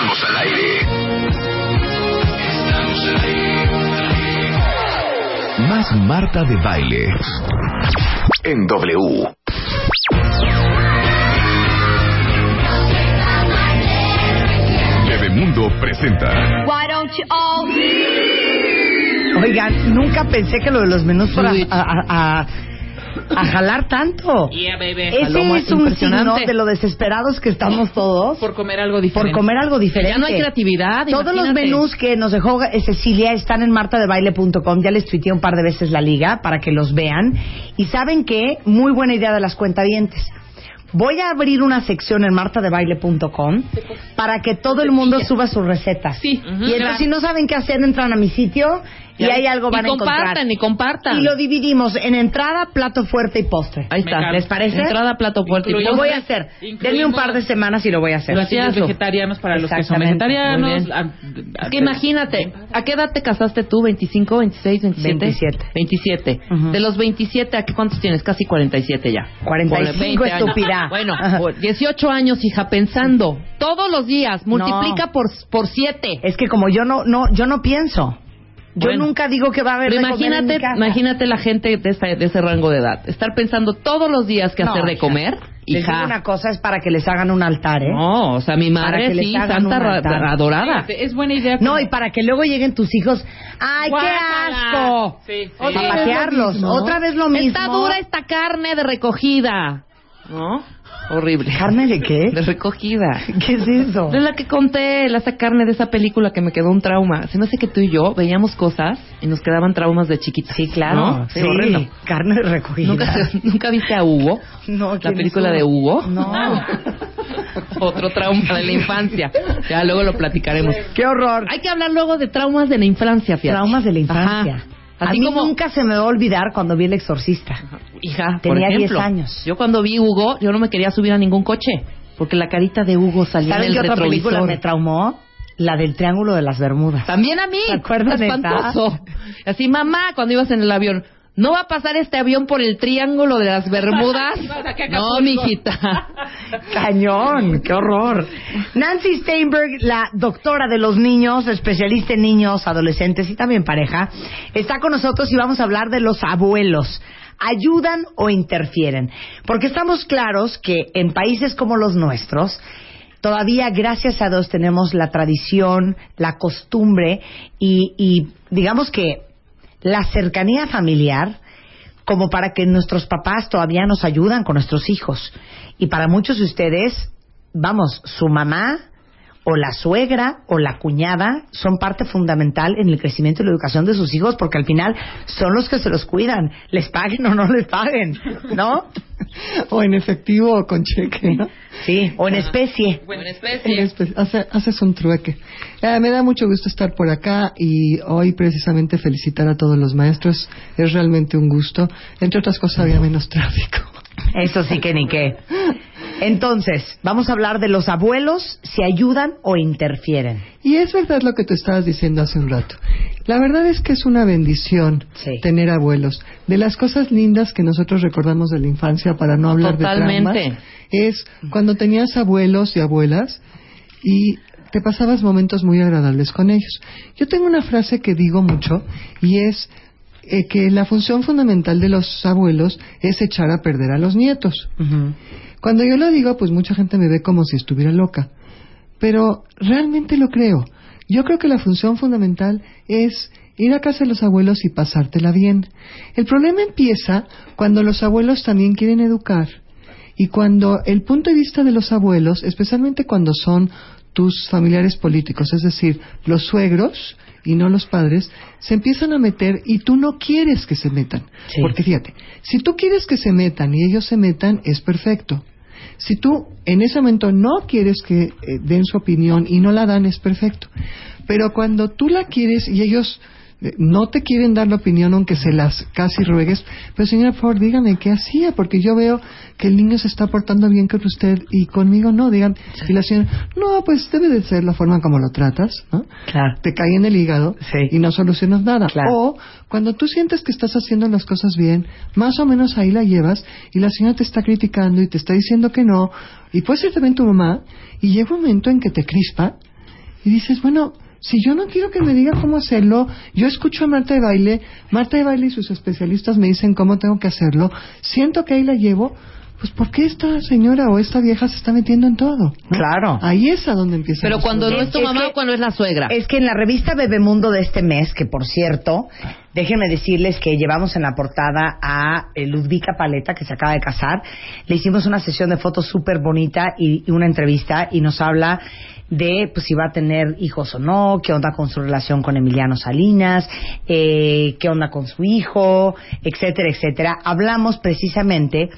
Estamos al aire. Estamos al aire. Más Marta de Baile. En W. Bebemundo presenta. Why don't you all Oigan, nunca pensé que lo de los menús fuera a, a- a- a jalar tanto. Yeah, baby. Ese es un signo de lo desesperados que estamos todos Por comer algo diferente. por comer algo diferente. Ya no hay creatividad. Todos los menús que nos dejó Cecilia están en martadebaile.com. Ya les tuiteé un par de veces la liga para que los vean. Y saben que, muy buena idea de las cuentavientes. Voy a abrir una sección en martadebaile.com para que todo el mundo suba sus recetas. Sí. Y entonces, si no saben qué hacer, entran a mi sitio y hay algo van y a encontrar. compartan, y compartan. Y lo dividimos en entrada, plato fuerte y postre. Ahí está. ¿Les parece? Entrada, plato fuerte. y Lo postre. voy a hacer. Denme un par de semanas y lo voy a hacer. Platillos vegetarianos para los que son vegetarianos. A- a- Es que imagínate, ¿a qué edad te casaste tú? ¿25, 26, 27? 27. 27. Ujú. De los 27, ¿a qué cuántos tienes? Casi 47 ya. 45, Ponle 20 años. estúpida. Bueno, por 18 años, hija, pensando. Todos los días, multiplica por, por 7. Es que como yo no, no, yo no pienso. Yo Bueno. nunca digo que va a haber Pero de comer en imagínate, mi casa. imagínate la gente de, esa- de ese rango de edad. Estar pensando todos los días qué No, hacer de hija. comer. Les digo Hija. una cosa es para que les hagan un altar, ¿eh? No, o sea, mi madre que sí, santa adorada. Fíjate, Es buena idea. No, y para que luego lleguen tus hijos. ¡Ay, Guácala. qué asco! Sí, sí. Otra Sí. vez. Otra vez lo mismo. Está dura esta carne de recogida. ¿No? Horrible. ¿Carne de qué? De recogida. ¿Qué es eso? De la que conté, la esa carne de esa película que me quedó un trauma. Se me hace que tú y yo veíamos cosas y nos quedaban traumas de chiquitas. Sí, claro. ¿No? Sí, Sí, carne recogida. ¿Nunca, ¿Nunca viste a Hugo? No, La ¿quién es película de Hugo. No. Otro trauma de la infancia. Ya luego lo platicaremos. ¡Qué horror! Hay que hablar luego de traumas de la infancia, fíjate. Traumas de la infancia. Ajá. A mí como nunca se me va a olvidar cuando vi El Exorcista. Hija, Tenía por 10 ejemplo, años. Yo cuando vi Hugo, yo no me quería subir a ningún coche. Porque la carita de Hugo salía en ¿Saben el qué otra retrovisor. película me traumó? La del Triángulo de las Bermudas. También a mí. ¿Te acuerdas, Espantoso. Así, mamá, cuando ibas en el avión, ¿no va a pasar este avión por el triángulo de las Bermudas? no, mijita. Cañón, qué horror. Nancy Steinberg, la doctora de los niños, especialista en niños, adolescentes y también pareja, está con nosotros y vamos a hablar de los abuelos. ¿Ayudan o interfieren? Porque estamos claros que en países como los nuestros, todavía, gracias a Dios, tenemos la tradición, la costumbre y, y digamos que la cercanía familiar como para que nuestros papás todavía nos ayudan con nuestros hijos. Y para muchos de ustedes, vamos, su mamá o la suegra o la cuñada son parte fundamental en el crecimiento y la educación de sus hijos porque al final son los que se los cuidan, les paguen o no les paguen, ¿no? o en efectivo o con cheque, ¿no? Sí, o en especie. Buena En especie. espe- hace- haces un trueque. Eh, me da mucho gusto estar por acá y hoy precisamente felicitar a todos los maestros. Es realmente un gusto. Entre otras cosas había menos tráfico. Eso sí que ni qué. Entonces, vamos a hablar de los abuelos, si ayudan o interfieren. Y es verdad lo que tú estabas diciendo hace un rato. La verdad es que es una bendición Sí. tener abuelos. De las cosas lindas que nosotros recordamos de la infancia, para no hablar Totalmente. de traumas, es cuando tenías abuelos y abuelas y te pasabas momentos muy agradables con ellos. Yo tengo una frase que digo mucho y es eh, que la función fundamental de los abuelos es echar a perder a los nietos. Cuando yo lo digo, pues mucha gente me ve como si estuviera loca. Pero realmente lo creo. Yo creo que la función fundamental es ir a casa de los abuelos y pasártela bien. El problema empieza cuando los abuelos también quieren educar y cuando el punto de vista de los abuelos, especialmente cuando son tus familiares políticos, es decir, los suegros y no los padres, se empiezan a meter y tú no quieres que se metan. Sí. Porque fíjate, si tú quieres que se metan y ellos se metan, es perfecto. Si tú en ese momento no quieres que eh, den su opinión y no la dan, es perfecto. Pero cuando tú la quieres y ellos no te quieren dar la opinión aunque se las casi ruegues, pues señora, por favor, dígame qué hacía, porque yo veo que el niño se está portando bien con usted y conmigo no, digan. Y la señora, no, pues debe de ser la forma como lo tratas, ¿no? Claro. Te cae en el hígado Sí. y no solucionas nada. Claro. O cuando tú sientes que estás haciendo las cosas bien, más o menos ahí la llevas y la señora te está criticando y te está diciendo que no, y puede ser también tu mamá, y llega un momento en que te crispa y dices, bueno, si yo no quiero que me diga cómo hacerlo, yo escucho a Marta de Baile, Marta de Baile y sus especialistas me dicen cómo tengo que hacerlo, siento que ahí la llevo, pues ¿por qué esta señora o esta vieja se está metiendo en todo? ¿no? Claro. Ahí es a donde empieza. Pero cuando no es tu Es mamá que- o cuando es la suegra. Es que en la revista Bebemundo de este mes, que por cierto, déjenme decirles que llevamos en la portada a eh, Ludvika Paleta, que se acaba de casar. Le hicimos una sesión de fotos súper bonita y, y una entrevista y nos habla de pues si va a tener hijos o no, qué onda con su relación con Emiliano Salinas, eh, qué onda con su hijo, etcétera, etcétera. Hablamos precisamente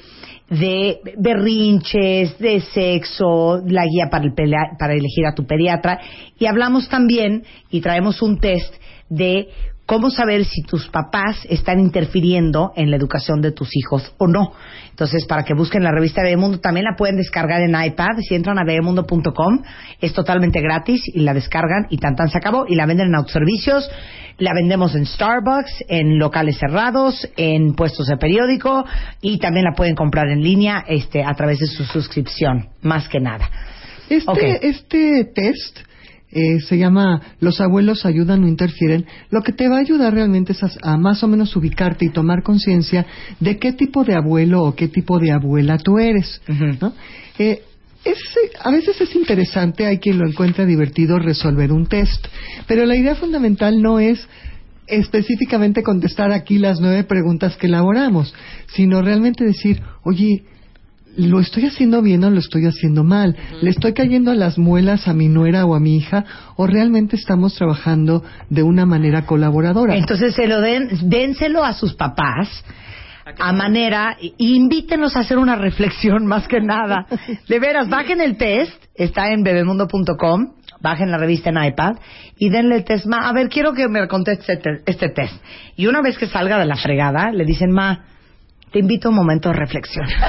de berrinches, de sexo, la guía para, el pelea- para elegir a tu pediatra y hablamos también y traemos un test de cómo saber si tus papás están interfiriendo en la educación de tus hijos o no. Entonces, para que busquen la revista Bebemundo, también la pueden descargar en iPad. Si entran a bebemundo.com, es totalmente gratis y la descargan y tan tan se acabó. Y la venden en autoservicios, la vendemos en Starbucks, en locales cerrados, en puestos de periódico y también la pueden comprar en línea este, a través de su suscripción, más que nada. Este, este test eh, se llama Los abuelos ayudan o interfieren. Lo que te va a ayudar realmente es a, a más o menos ubicarte y tomar conciencia de qué tipo de abuelo o qué tipo de abuela tú eres. ¿no? Eh, es, eh, a veces es interesante, hay quien lo encuentra divertido resolver un test, pero la idea fundamental no es específicamente contestar aquí las nueve preguntas que elaboramos, sino realmente decir, oye, ¿lo estoy haciendo bien o lo estoy haciendo mal? ¿Le estoy cayendo a las muelas a mi nuera o a mi hija? ¿O realmente estamos trabajando de una manera colaboradora? Entonces se lo den, dénselo a sus papás a manera invítenlos a hacer una reflexión más que nada. De veras, bajen el test, está en bebemundo.com, bajen la revista en iPad y denle el test. Ma, a ver, quiero que me conteste este, este test. Y una vez que salga de la fregada, le dicen, ma, te invito a un momento de reflexión.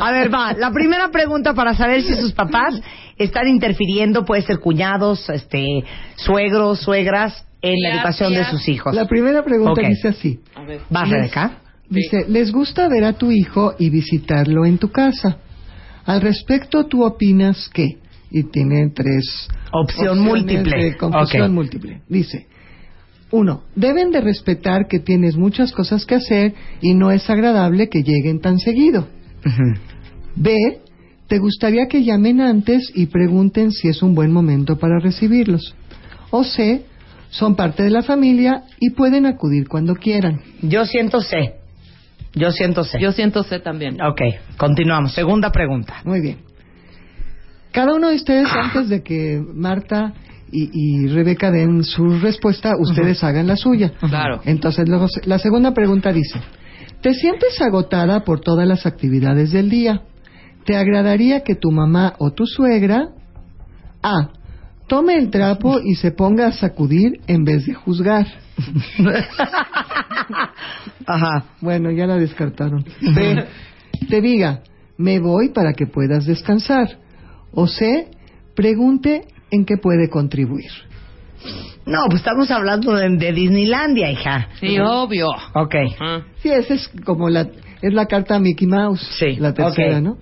a ver, va. La primera pregunta para saber si sus papás están interfiriendo, puede ser cuñados, este, suegros, suegras, en la educación de sus hijos. La primera pregunta Ok. dice así. A ver. ¿Vas, Rebeca? Dice, ¿les gusta ver a tu hijo y visitarlo en tu casa? Al respecto, ¿tú opinas qué? Y tiene tres Opción opciones múltiple. de Ok. múltiple. Dice, uno, deben de respetar que tienes muchas cosas que hacer y no es agradable que lleguen tan seguido. B, ¿te gustaría que llamen antes y pregunten si es un buen momento para recibirlos? O C, son parte de la familia y pueden acudir cuando quieran. Yo siento C. Yo siento C. Yo siento C también. Ok, continuamos. Segunda pregunta. Muy bien. Cada uno de ustedes, antes de que Marta y, y Rebeca den su respuesta, ustedes hagan la suya. Claro. Entonces, la segunda pregunta dice, ¿te sientes agotada por todas las actividades del día? ¿Te agradaría que tu mamá o tu suegra A. Tome el trapo y se ponga a sacudir en vez de juzgar. Ajá. Bueno, ya la descartaron. B. Te diga, me voy para que puedas descansar. O C. Pregunte en qué puede contribuir. No, pues estamos hablando de, de Disneylandia, hija. Sí, obvio. Ok. Sí, esa es como la, es la carta a Mickey Mouse. Sí, La tercera. ¿no?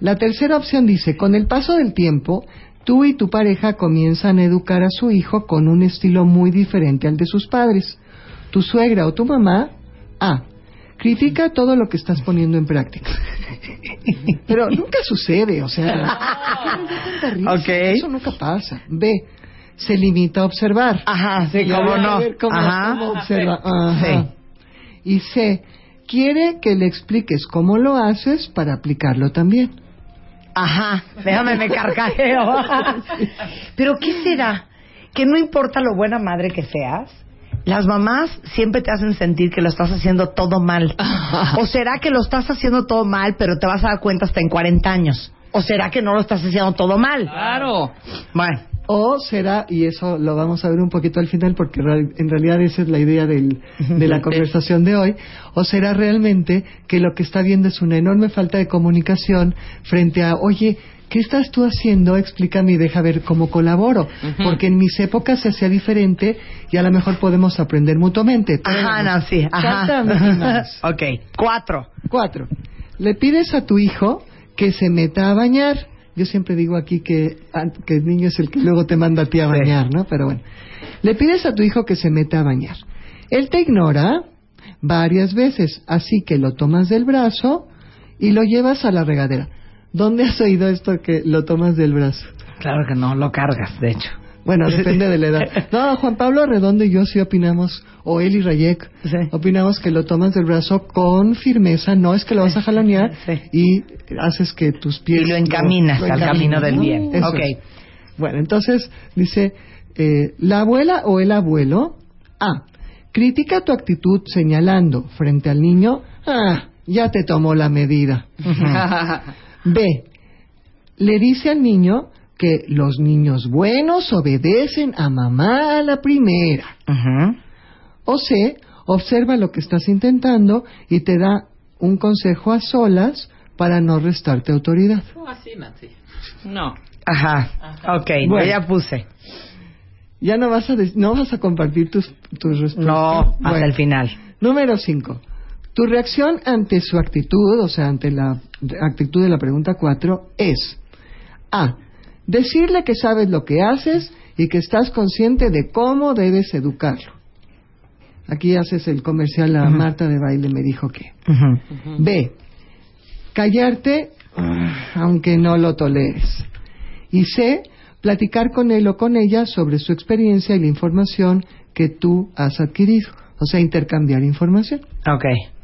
La tercera opción dice, con el paso del tiempo, tú y tu pareja comienzan a educar a su hijo con un estilo muy diferente al de sus padres. Tu suegra o tu mamá, A. Critica todo lo que estás poniendo en práctica. Pero nunca sucede, o sea. Eso nunca pasa. B. Se limita a observar. Ajá, sí, cómo no. cómo, Ajá. cómo observa. Ajá. Sí. Y C. Quiere que le expliques cómo lo haces para aplicarlo también. Ajá, déjame me carcajeo. Pero ¿qué será? Que no importa lo buena madre que seas, Las mamás siempre te hacen sentir que lo estás haciendo todo mal. ¿O será que lo estás haciendo todo mal, pero te vas a dar cuenta hasta en 40 años? ¿O será que no lo estás haciendo todo mal? Claro. Bueno, O será, y eso lo vamos a ver un poquito al final, porque en realidad esa es la idea del- de la conversación de hoy, o será realmente que lo que está viendo es una enorme falta de comunicación frente a, oye, ¿qué estás tú haciendo? Explícame y deja ver cómo colaboro. Porque en mis épocas se hacía diferente y a lo mejor podemos aprender mutuamente. Ajá, vamos. Nancy, ajá. Ok, cuatro. Cuatro. Le pides a tu hijo que se meta a bañar. Yo siempre digo aquí que, an- que el niño es el que luego te manda a ti a Sí. bañar, ¿no? Pero bueno. Le pides a tu hijo que se meta a bañar. Él te ignora varias veces, así que lo tomas del brazo y lo llevas a la regadera. ¿Dónde has oído esto que lo tomas del brazo? Claro que no, lo cargas, de hecho. Bueno, depende de la edad. No, Juan Pablo Redondo y yo sí opinamos, o él y Rayek, Sí. opinamos que lo tomas del brazo con firmeza, no es que lo vas a jalonear Sí. y haces que tus pies... Y lo encaminas al encaminas, camino del ¿no? bien. Eso Ok. es. Bueno, entonces dice, eh, la abuela o el abuelo, A, critica tu actitud señalando frente al niño, ah, ya te tomó la medida. B. Le dice al niño que los niños buenos obedecen a mamá a la primera. O C. Observa lo que estás intentando y te da un consejo a solas para no restarte autoridad. No, así, Nancy. No. Ajá, ok, Bueno. yo ya puse. Ya no vas a des- no vas a compartir tus tus respuestas. No, hasta el final. Número 5. Tu reacción ante su actitud, o sea, ante la actitud de la pregunta 4, es A. Decirle que sabes lo que haces y que estás consciente de cómo debes educarlo. Aquí haces el comercial a. Marta de baile, me dijo que. B. Callarte aunque no lo toleres. Y C. Platicar con él o con ella sobre su experiencia y la información que tú has adquirido. O sea, intercambiar información. Ok.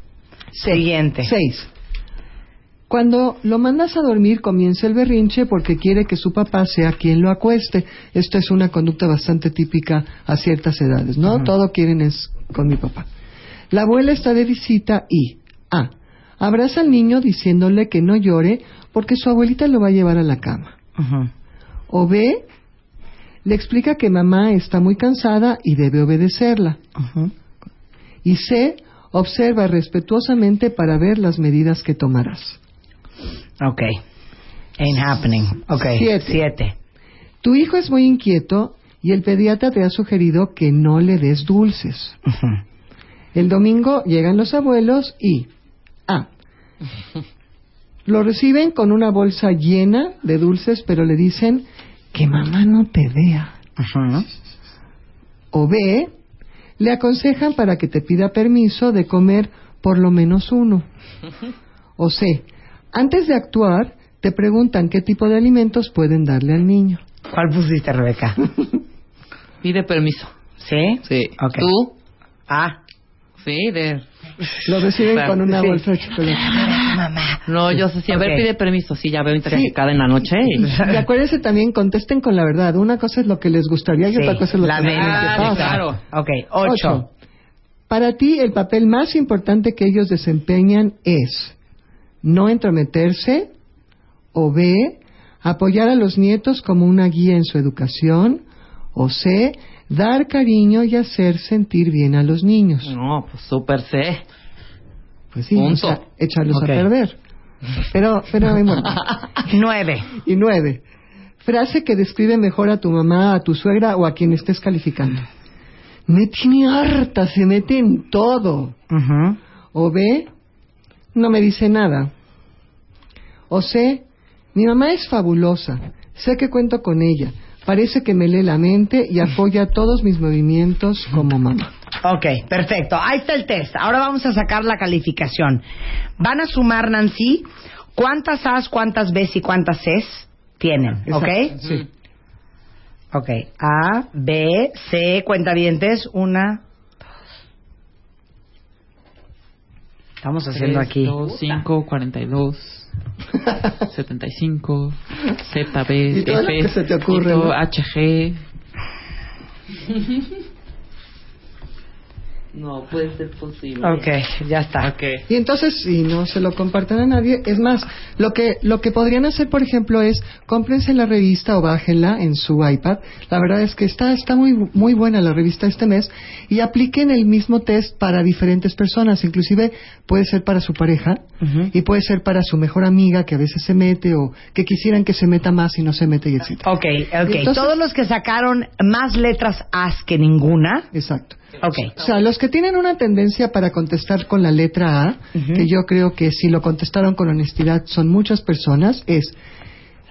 Siguiente. 6. Cuando lo mandas a dormir comienza el berrinche porque quiere que su papá sea quien lo acueste. Esta es una conducta bastante típica a ciertas edades, ¿no? Ujú. Todo quieren es con mi papá. La abuela está de visita y A. Abraza al niño diciéndole que no llore porque su abuelita lo va a llevar a la cama. Ujú. O B. Le explica que mamá está muy cansada y debe obedecerla. Ujú. Y C. Observa respetuosamente para ver las medidas que tomarás. Ok. Ain't happening. Ok. Siete. Siete. Tu hijo es muy inquieto y el pediatra te ha sugerido que no le des dulces. El domingo llegan los abuelos y A. Lo reciben con una bolsa llena de dulces, pero le dicen que mamá no te vea. O B. Le aconsejan para que te pida permiso de comer por lo menos uno. O C. Antes de actuar, te preguntan qué tipo de alimentos pueden darle al niño. ¿Cuál pusiste, Rebeca? Pide permiso. ¿Sí? Sí. Ok. ¿Tú? Ah. Sí, de... Lo reciben Claro, con una sí. bolsa de chocolate. Mamá. No, yo sé si a ver, pide permiso. Sí, ya veo intoxicada en la noche. y- Y acuérdense también, contesten con la verdad. Una cosa es lo que les gustaría y Sí, otra cosa es lo la que realmente verdad, pasa. claro. Ok. Ocho. Ocho. Para ti, el papel más importante que ellos desempeñan es no entrometerse o B, apoyar a los nietos como una guía en su educación o C, dar cariño y hacer sentir bien a los niños. No, pues súper sé. Pues sí, Punto. o sea, echarlos a perder. Pero, pero. Nueve. Y nueve. Frase que describe mejor a tu mamá, a tu suegra o a quien estés calificando. Me tiene harta, se mete en todo. O B, no me dice nada. O C, mi mamá es fabulosa, sé que cuento con ella, parece que me lee la mente y apoya todos mis movimientos como mamá. Ok, perfecto. Ahí está el test. Ahora vamos a sacar la calificación. Van a sumar, Nancy, cuántas A's, cuántas B's y cuántas C's tienen, ¿ok? Exacto, Sí. Ok. A, B, C, cuentavientes, una. Estamos haciendo aquí. 2, 5, 42, 75, Z, B, Y todo lo F, que se te ocurre, y todo ¿no? HG. No puede ser posible. Ok, ya está. Ok. Y entonces, si no se lo comparten a nadie, es más, lo que, lo que podrían hacer, por ejemplo, es cómprense la revista o bájenla en su iPad. La verdad es que está, está muy, muy buena la revista este mes y apliquen el mismo test para diferentes personas. Inclusive puede ser para su pareja y puede ser para su mejor amiga que a veces se mete o que quisieran que se meta más y no se mete y etcétera. Ok, ok. Entonces- Todos los que sacaron más letras As que ninguna. Exacto. Ok. O sea, los que tienen una tendencia para contestar con la letra A, que yo creo que si lo contestaron con honestidad son muchas personas, es,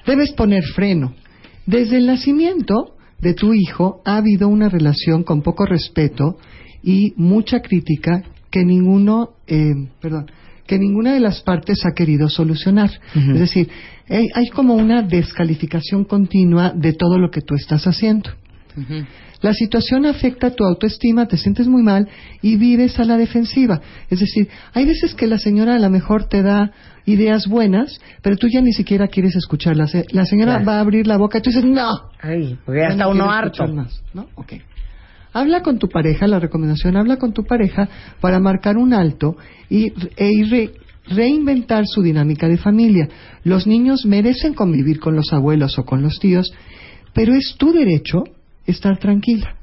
debes poner freno. Desde el nacimiento de tu hijo ha habido una relación con poco respeto y mucha crítica que ninguno, eh, perdón, que ninguna de las partes ha querido solucionar. Es decir, hay, hay como una descalificación continua de todo lo que tú estás haciendo. La situación afecta tu autoestima, te sientes muy mal y vives a la defensiva. Es decir, hay veces que la señora a lo mejor te da ideas buenas, pero tú ya ni siquiera quieres escucharlas. ¿eh? La señora Claro. va a abrir la boca y tú dices, no. Ay, porque ya Ya está no uno harto. más, ¿no? Ok. Habla con tu pareja, la recomendación, habla con tu pareja para marcar un alto y, e ir re- reinventar su dinámica de familia. Los niños merecen convivir con los abuelos o con los tíos, pero es tu derecho estar tranquila.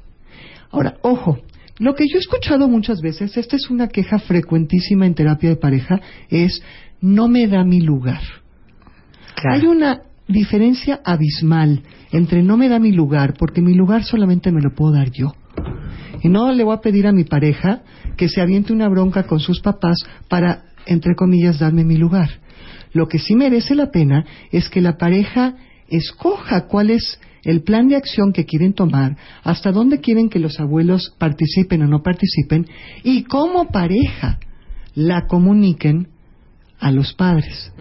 Ahora, ojo, lo que yo he escuchado muchas veces, esta es una queja frecuentísima en terapia de pareja, es no me da mi lugar. Claro. Hay una diferencia abismal entre no me da mi lugar, porque mi lugar solamente me lo puedo dar yo. Y no le voy a pedir a mi pareja que se aviente una bronca con sus papás para, entre comillas, darme mi lugar. Lo que sí merece la pena es que la pareja escoja cuál es el plan de acción que quieren tomar, hasta dónde quieren que los abuelos participen o no participen, y como pareja la comuniquen a los padres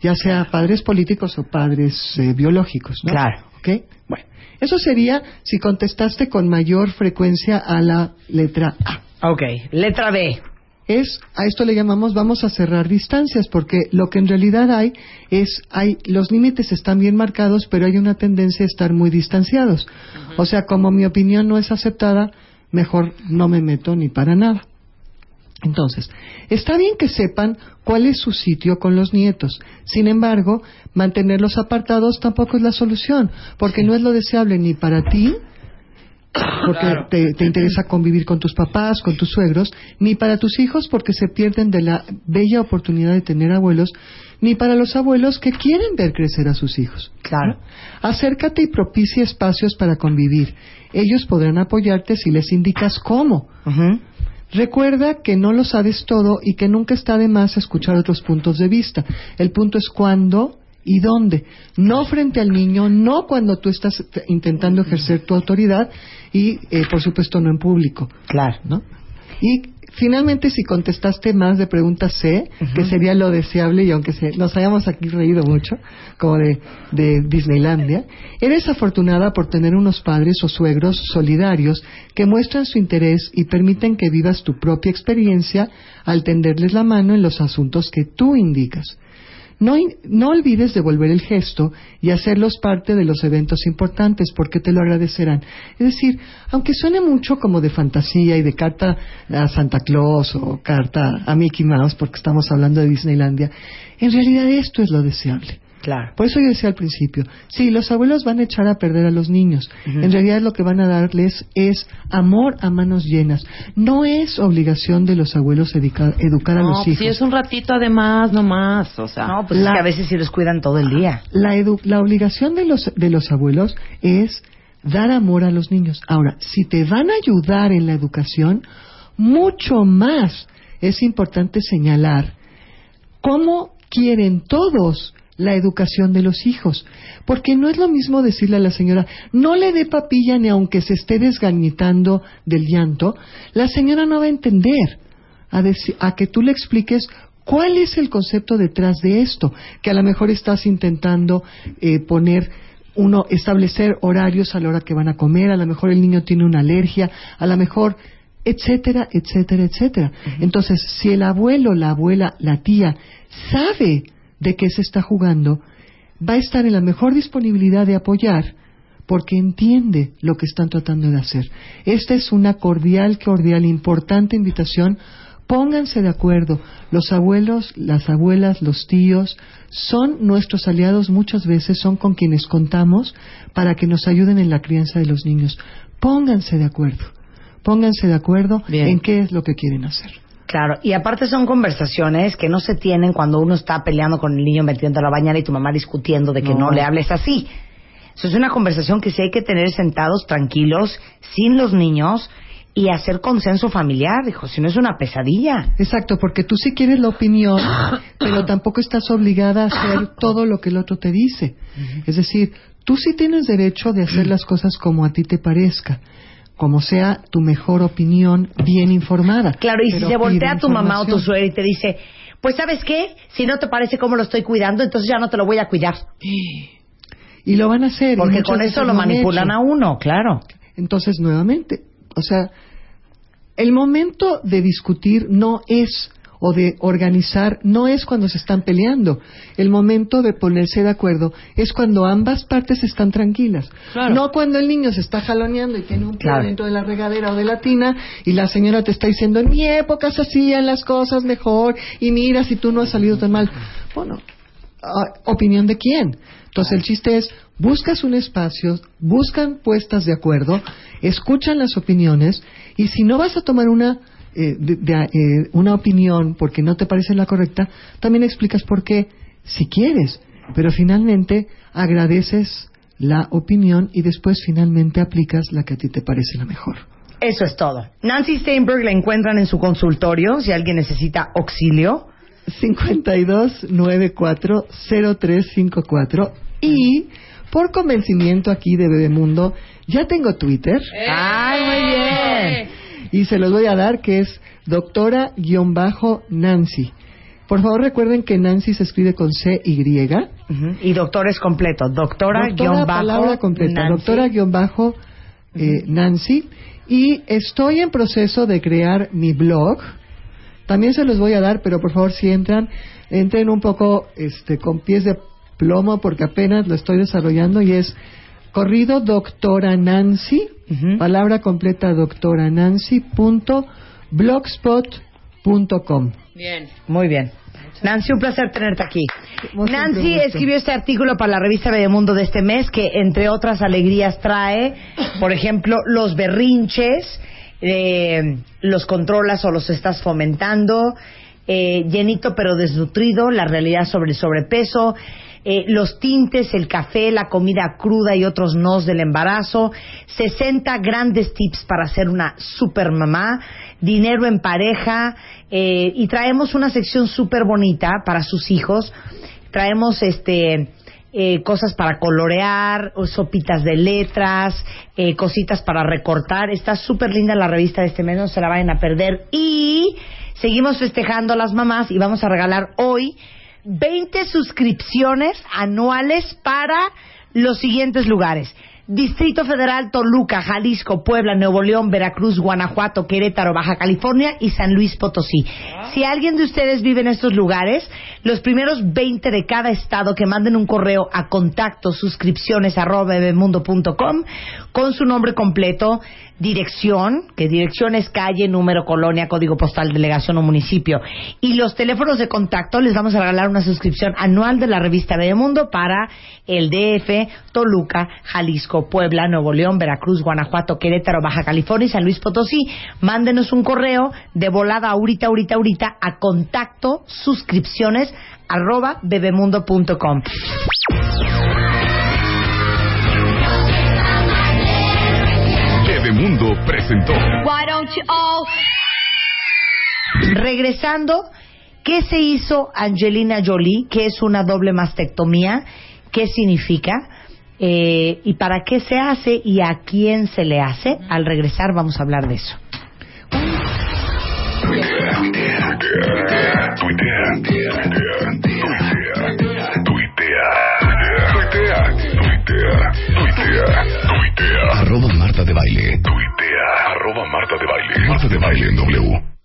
ya sea padres políticos o padres eh, biológicos, ¿no? Claro. ¿Ok? Bueno, eso sería si contestaste con mayor frecuencia a la letra A. Ok, letra B. Es, a esto le llamamos vamos a cerrar distancias, porque lo que en realidad hay es, hay, los límites están bien marcados, pero hay una tendencia a estar muy distanciados. O sea, como mi opinión no es aceptada, mejor no me meto ni para nada. Entonces, está bien que sepan cuál es su sitio con los nietos. Sin embargo, mantenerlos apartados tampoco es la solución, porque no es lo deseable ni para ti, porque te, te interesa convivir con tus papás, con tus suegros, ni para tus hijos, porque se pierden de la bella oportunidad de tener abuelos, ni para los abuelos que quieren ver crecer a sus hijos. Claro. Acércate y propicia espacios para convivir. Ellos podrán apoyarte si les indicas cómo. Recuerda que no lo sabes todo y que nunca está de más escuchar otros puntos de vista. El punto es cuándo y dónde. No frente al niño, no cuando tú estás intentando ejercer tu autoridad y, eh, por supuesto, no en público. Claro. ¿no? Y finalmente, si contestaste más de pregunta C, que sería lo deseable, y aunque se- nos hayamos aquí reído mucho, como de, de Disneylandia, eres afortunada por tener unos padres o suegros solidarios que muestran su interés y permiten que vivas tu propia experiencia al tenderles la mano en los asuntos que tú indicas. No, no olvides devolver el gesto y hacerlos parte de los eventos importantes porque te lo agradecerán. Es decir, aunque suene mucho como de fantasía y de carta a Santa Claus o carta a Mickey Mouse porque estamos hablando de Disneylandia, en realidad esto es lo deseable. Claro. Por eso yo decía al principio, sí, los abuelos van a echar a perder a los niños. En realidad lo que van a darles es amor a manos llenas. No es obligación de los abuelos educa- educar a los pues hijos. si es un ratito además, no más, o sea. No, pues La- es que a veces sí los cuidan todo el día. la, edu- la obligación de los, de los abuelos es dar amor a los niños. Ahora, si te van a ayudar en la educación, mucho más es importante señalar cómo quieren todos la educación de los hijos. Porque no es lo mismo decirle a la señora, no le dé papilla ni aunque se esté desgañitando del llanto, la señora no va a entender a, a que tú le expliques cuál es el concepto detrás de esto, que a lo mejor estás intentando eh, poner uno, establecer horarios a la hora que van a comer, a lo mejor el niño tiene una alergia, a lo mejor, etcétera, etcétera, etcétera. Entonces, si el abuelo, la abuela, la tía sabe de qué se está jugando, va a estar en la mejor disponibilidad de apoyar porque entiende lo que están tratando de hacer. Esta es una cordial, cordial, importante invitación. Pónganse de acuerdo. Los abuelos, las abuelas, los tíos son nuestros aliados muchas veces, son con quienes contamos para que nos ayuden en la crianza de los niños. Pónganse de acuerdo. Pónganse de acuerdo Bien. en qué es lo que quieren hacer. Claro, y aparte son conversaciones que no se tienen cuando uno está peleando con el niño metiendo a la bañera y tu mamá discutiendo de que no, No. le hables así. Eso es una conversación que sí hay que tener sentados tranquilos, sin los niños, y hacer consenso familiar, dijo, si no es una pesadilla. Exacto, porque tú sí quieres la opinión, pero tampoco estás obligada a hacer todo lo que el otro te dice. Es decir, tú sí tienes derecho de hacer las cosas como a ti te parezca, como sea tu mejor opinión bien informada. Claro, y si se voltea tu mamá o tu suegra y te dice, pues sabes qué, si no te parece cómo lo estoy cuidando, entonces ya no te lo voy a cuidar. Y lo van a hacer. Porque con eso lo manipulan hecho. a uno, claro. Entonces, nuevamente, o sea, el momento de discutir no es, o de organizar, no es cuando se están peleando. El momento de ponerse de acuerdo es cuando ambas partes están tranquilas. Claro. No cuando el niño se está jaloneando y tiene un Claro. dentro de la regadera o de la tina y la señora te está diciendo, en mi época se hacían las cosas mejor y mira si tú no has salido tan mal. Bueno, ah, opinión de quién. Entonces el chiste es, buscas un espacio, buscan puestas de acuerdo, escuchan las opiniones y si no vas a tomar una, eh, de- de- eh, una opinión porque no te parece la correcta, también explicas por qué, si quieres, pero finalmente agradeces la opinión y después finalmente aplicas la que a ti te parece la mejor. Eso es todo. Nancy Steinberg la encuentran en su consultorio si alguien necesita auxilio. 52940354 y por convencimiento aquí de Bebemundo ya tengo Twitter ¡Ay, muy bien! Y se los voy a dar que es doctora-nancy. Por favor recuerden que Nancy se escribe con C Y. Ujú. Y doctor es completo. Doctora, guion Doctora, bajo, palabra completa. Nancy. Doctora guion bajo eh, Nancy. Y estoy en proceso de crear mi blog. También se los voy a dar, pero por favor si entran, entren un poco este, con pies de plomo porque apenas lo estoy desarrollando y es corrido doctora Nancy, palabra completa doctora Nancy punto blogspot.com. Bien. Muy bien. Nancy, un placer tenerte aquí. Nancy escribió este artículo para la revista Bebemundo de este mes que, entre otras alegrías, trae, por ejemplo, los berrinches, eh, los controlas o los estás fomentando, eh, llenito pero desnutrido, la realidad sobre el sobrepeso, eh, los tintes, el café, la comida cruda y otros nos del embarazo, 60 grandes tips para ser una super mamá, dinero en pareja, eh, y traemos una sección súper bonita para sus hijos. Traemos este eh, cosas para colorear, sopitas de letras, eh, cositas para recortar. Está súper linda la revista de este mes, no se la vayan a perder. Y seguimos festejando a las mamás y vamos a regalar hoy 20 suscripciones anuales para los siguientes lugares. Distrito Federal, Toluca, Jalisco, Puebla, Nuevo León, Veracruz, Guanajuato, Querétaro, Baja California y San Luis Potosí. Si alguien de ustedes vive en estos lugares, los primeros 20 de cada estado que manden un correo a contacto suscripciones arroba con su nombre completo, dirección, que dirección es calle, número, colonia, código postal, delegación o municipio, y los teléfonos de contacto, les vamos a regalar una suscripción anual de la revista Bebemundo para el DF, Toluca, Jalisco, Puebla, Nuevo León, Veracruz, Guanajuato, Querétaro, Baja California y San Luis Potosí. Mándenos un correo de volada ahorita, ahorita, ahorita a contacto suscripciones arroba bebemundo.com. Presentó Regresando, ¿qué se hizo Angelina Jolie? ¿Qué es una doble mastectomía? ¿Qué significa? Eh, ¿Y para qué se hace? ¿Y a quién se le hace? Al regresar vamos a hablar de eso. Tuitea, tuitea, tuitea, tuitea, tuitea, tuitea, tuitea, Arroba Marta de Baile. tuitea, arroba Marta de Baile. Marta de Baile en W.